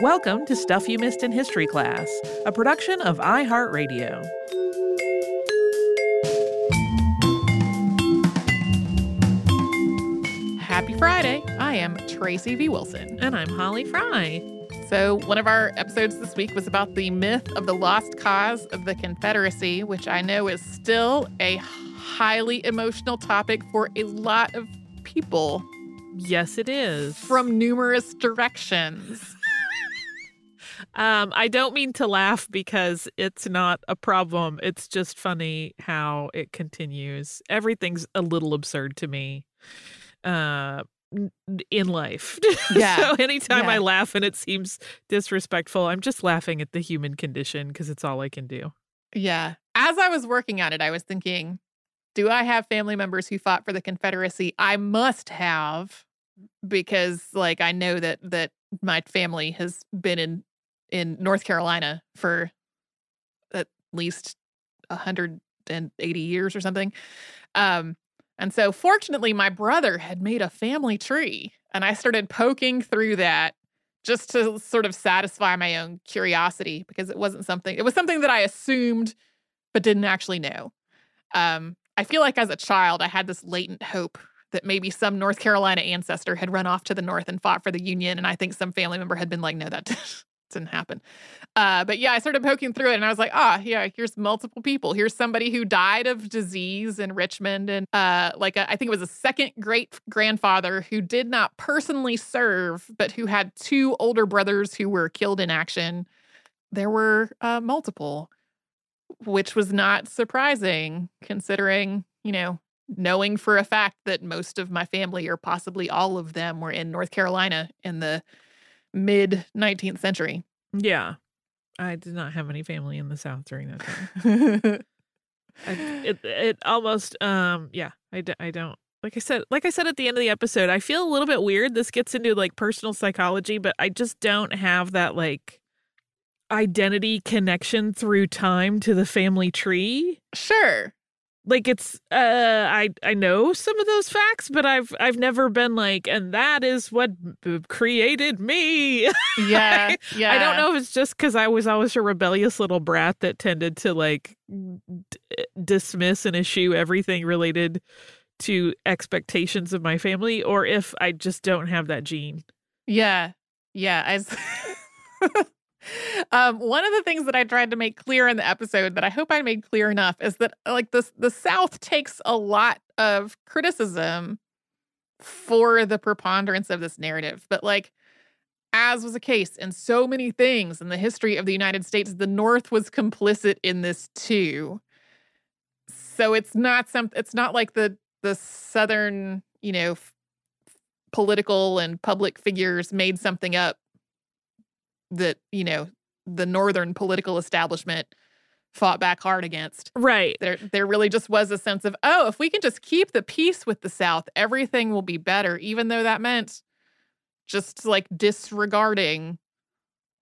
Welcome to Stuff You Missed in History Class, a production of iHeartRadio. Happy Friday. I am Tracy V. Wilson. And I'm Holly Fry. So, one of our episodes this week was about the myth of the lost cause of the Confederacy, which I know is still a highly emotional topic for a lot of people Yes, it is. from numerous directions. Um, I don't mean to laugh because it's not a problem. It's just funny how it continues. Everything's a little absurd to me. Uh in life. Yeah. so anytime I laugh and it seems disrespectful, I'm just laughing at the human condition because it's all I can do. Yeah. As I was working on it, I was thinking, do I have family members who fought for the Confederacy? I must have because like I know that that my family has been in in North Carolina for at least 180 years or something. Um and so fortunately my brother had made a family tree and I started poking through that just to sort of satisfy my own curiosity because it wasn't something it was something that I assumed but didn't actually know. Um, I feel like as a child I had this latent hope that maybe some North Carolina ancestor had run off to the north and fought for the Union, and I think some family member had been like, "No, that didn't happen." Uh, but yeah, I started poking through it, and I was like, "Ah, yeah, here's multiple people. Here's somebody who died of disease in Richmond, and uh, like a, I think it was a second great grandfather who did not personally serve, but who had two older brothers who were killed in action. There were uh, multiple." which was not surprising considering, you know, knowing for a fact that most of my family or possibly all of them were in North Carolina in the mid 19th century. Yeah. I did not have any family in the South during that time. I, it it almost um yeah I, d- I don't like I said like I said at the end of the episode I feel a little bit weird this gets into like personal psychology but I just don't have that like identity connection through time to the family tree sure. Like it's uh I I know some of those facts but I've I've never been like and that is what b- created me Yeah. Yeah. I don't know if it's just because I was always a rebellious little brat that tended to like d- dismiss and eschew everything related to expectations of my family, or if I just don't have that gene. Yeah. Yeah. As um, one of the things that I tried to make clear in the episode that I hope I made clear enough is that like the the South takes a lot of criticism for the preponderance of this narrative. But like as was the case in so many things in the history of the United States, the North was complicit in this too. So it's not some it's not like the the southern, you know, f- political and public figures made something up that, you know, the northern political establishment fought back hard against. Right. There there really just was a sense of, oh, if we can just keep the peace with the South, everything will be better, even though that meant just like disregarding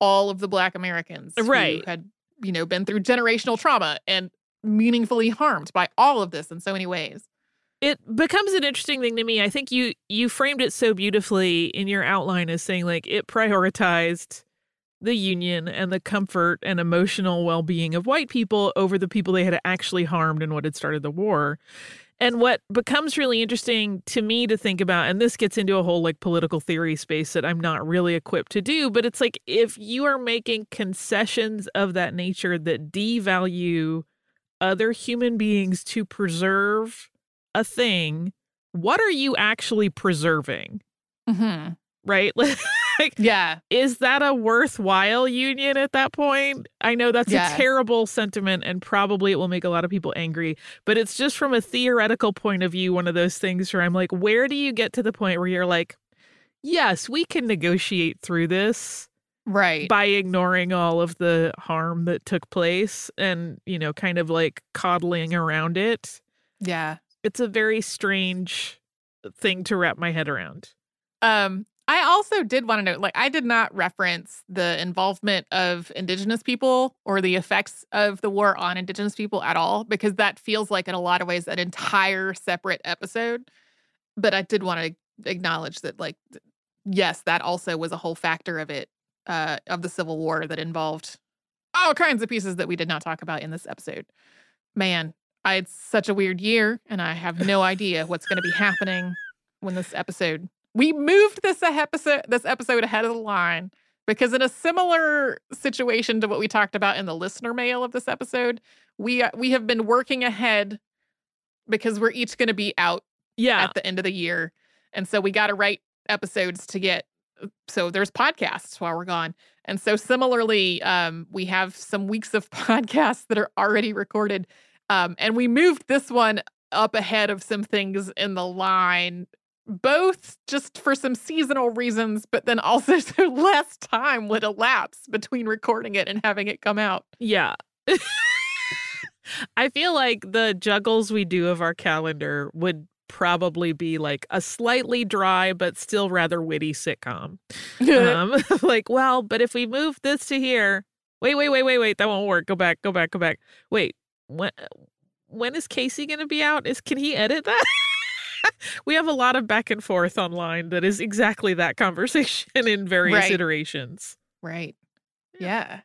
all of the black Americans who had, you know, been through generational trauma and meaningfully harmed by all of this in so many ways. It becomes an interesting thing to me. I think you you framed it so beautifully in your outline as saying like it prioritized the union and the comfort and emotional well-being of white people over the people they had actually harmed and what had started the war. And what becomes really interesting to me to think about, and this gets into a whole like political theory space that I'm not really equipped to do, but it's like if you are making concessions of that nature that devalue other human beings to preserve a thing, what are you actually preserving? Mm-hmm. Right? like, Yeah. is that a worthwhile union at that point? I know that's Yeah. a terrible sentiment and probably it will make a lot of people angry, but it's just from a theoretical point of view, one of those things where I'm like, where do you get to the point where you're like, yes, we can negotiate through this Right. by ignoring all of the harm that took place and, you know, kind of like coddling around it? yeah. It's a very strange thing to wrap my head around. Um, I also did want to note, like, I did not reference the involvement of Indigenous people or the effects of the war on Indigenous people at all, because that feels like, in a lot of ways, an entire separate episode. But I did want to acknowledge that, like, yes, that also was a whole factor of it. uh, of the Civil War that involved all kinds of pieces that we did not talk about in this episode. Man, I had such a weird year, and I have no idea what's going to be happening when this episode. We moved this episode this episode ahead of the line because in a similar situation to what we talked about in the listener mail of this episode, we uh, we have been working ahead because we're each going to be out Yeah. at the end of the year. And so we got to write episodes to get so there's podcasts while we're gone. And so similarly, um, we have some weeks of podcasts that are already recorded. Um, and we moved this one up ahead of some things in the line, both just for some seasonal reasons, but then also so less time would elapse between recording it and having it come out. Yeah. I feel like the juggles we do of our calendar would probably be like a slightly dry but still rather witty sitcom. Um, like, well, but if we move this to here, wait, wait, wait, wait, wait, that won't work. Go back, go back, go back. Wait, when when is Casey going to be out? Is can he edit that? we have a lot of back and forth online that is exactly that conversation in various Right. iterations. right. Yeah.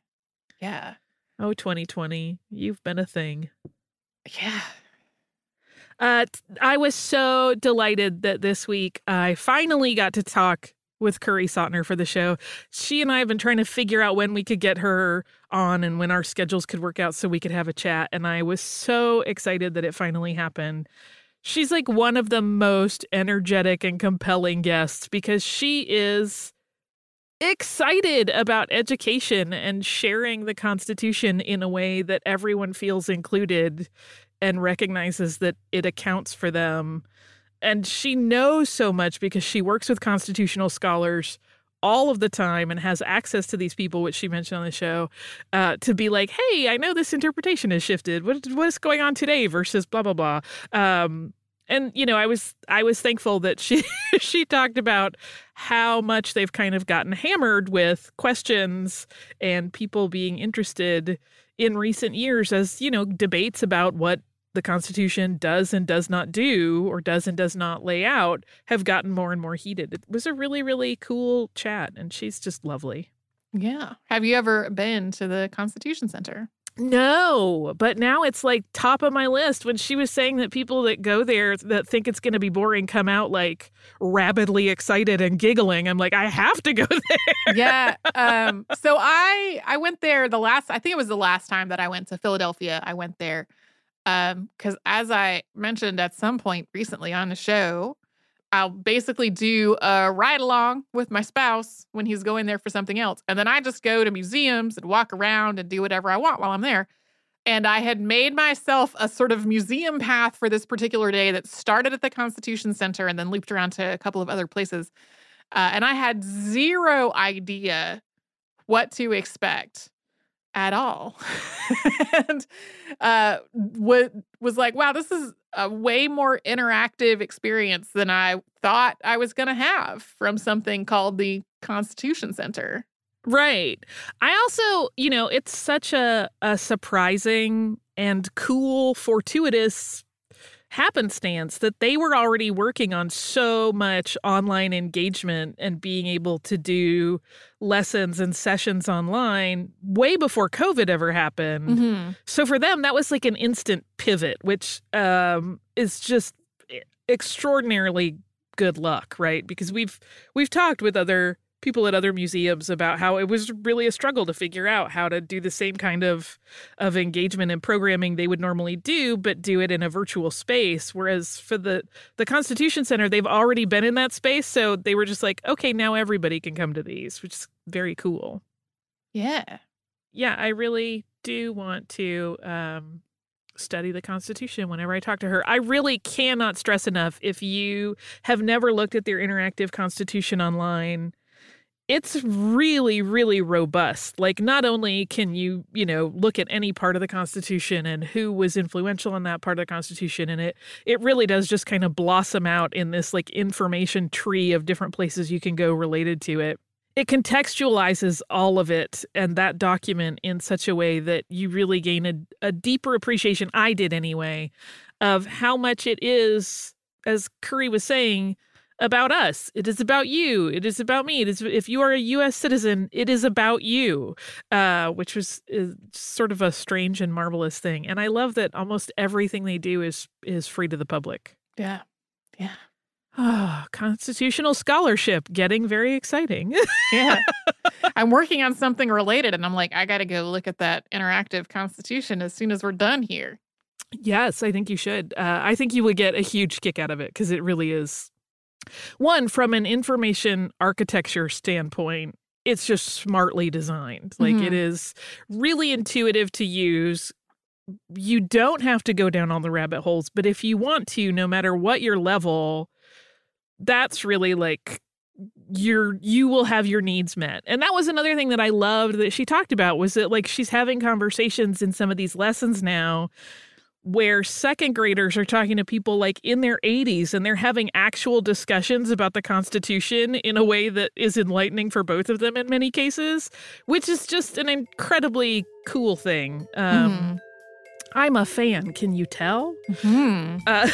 Yeah. Oh, 2020, you've been a thing. Yeah. Uh, I was so delighted that this week I finally got to talk with Kerry Sautner for the show. She and I have been trying to figure out when we could get her on and when our schedules could work out so we could have a chat. And I was so excited that it finally happened. She's like one of the most energetic and compelling guests because she is excited about education and sharing the Constitution in a way that everyone feels included and recognizes that it accounts for them. And she knows so much because she works with constitutional scholars all of the time and has access to these people, which she mentioned on the show, uh, to be like, hey, I know this interpretation has shifted. What, what is going on today versus blah, blah, blah. Um, and you know i was i was thankful that she she talked about how much they've kind of gotten hammered with questions and people being interested in recent years as you know debates about what the constitution does and does not do or does and does not lay out have gotten more and more heated it was a really really cool chat and she's just lovely Yeah. Have you ever been to the Constitution Center? No, but now it's like top of my list. When she was saying that people that go there that think it's going to be boring come out like rabidly excited and giggling, I'm like, I have to go there. yeah. Um, so I I went there the last I think it was the last time that I went to Philadelphia. I went there um because as I mentioned at some point recently on the show, I'll basically do a ride along with my spouse when he's going there for something else. And then I just go to museums and walk around and do whatever I want while I'm there. And I had made myself a sort of museum path for this particular day that started at the Constitution Center and then looped around to a couple of other places. Uh, and I had zero idea what to expect at all. and uh, what was like, wow, this is a way more interactive experience than I thought I was going to have from something called the Constitution Center. Right. I also, you know, it's such a, a surprising and cool, fortuitous happenstance that they were already working on so much online engagement and being able to do lessons and sessions online way before COVID ever happened. Mm-hmm. So for them, that was like an instant pivot, which um, is just e, extraordinarily good luck, right? Because we've we've talked with other people at other museums about how it was really a struggle to figure out how to do the same kind of of engagement and programming they would normally do but do it in a virtual space whereas for the the Constitution Center they've already been in that space so they were just like okay now everybody can come to these which is very cool Yeah. yeah, I really do want to um, study the Constitution whenever I talk to her. I really cannot stress enough if you have never looked at their interactive Constitution online. It's really, really robust. Like, not only can you, you know, look at any part of the Constitution and who was influential in that part of the Constitution, and it it really does just kind of blossom out in this like information tree of different places you can go related to it it contextualizes all of it and that document in such a way that you really gain a, a deeper appreciation i did anyway of how much it is as Kerry was saying about us. It is about you. It is about me. It is if you are a U.S. citizen, it is about you, uh, which was sort of a strange and marvelous thing. And I love that almost everything they do is is free to the public. Yeah, yeah. Oh, constitutional scholarship getting very exciting. yeah. I'm working on something related and I'm like, I got to go look at that interactive constitution as soon as we're done here. Yes, I think you should. Uh, I think you would get a huge kick out of it because it really is one, from an information architecture standpoint, it's just smartly designed. Like mm-hmm. it is really intuitive to use. You don't have to go down all the rabbit holes, but if you want to, no matter what your level, that's really like your you will have your needs met. And that was another thing that I loved that she talked about was that like she's having conversations in some of these lessons now where second graders are talking to people like in their 80s and they're having actual discussions about the Constitution in a way that is enlightening for both of them in many cases, which is just an incredibly cool thing. Um, mm-hmm. I'm a fan. Can you tell? Mm-hmm. Uh,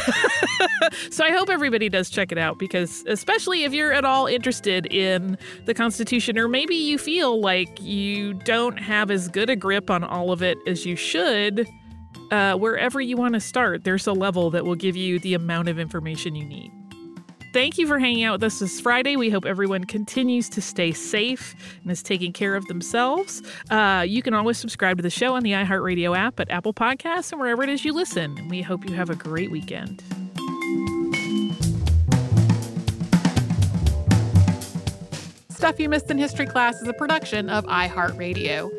so I hope everybody does check it out because, especially if you're at all interested in the Constitution, or maybe you feel like you don't have as good a grip on all of it as you should uh, wherever you want to start, there's a level that will give you the amount of information you need. Thank you for hanging out with us this Friday. We hope everyone continues to stay safe and is taking care of themselves. Uh, you can always subscribe to the show on the iHeartRadio app at Apple Podcasts and wherever it is you listen. We hope you have a great weekend. Stuff You Missed in History Class is a production of iHeartRadio.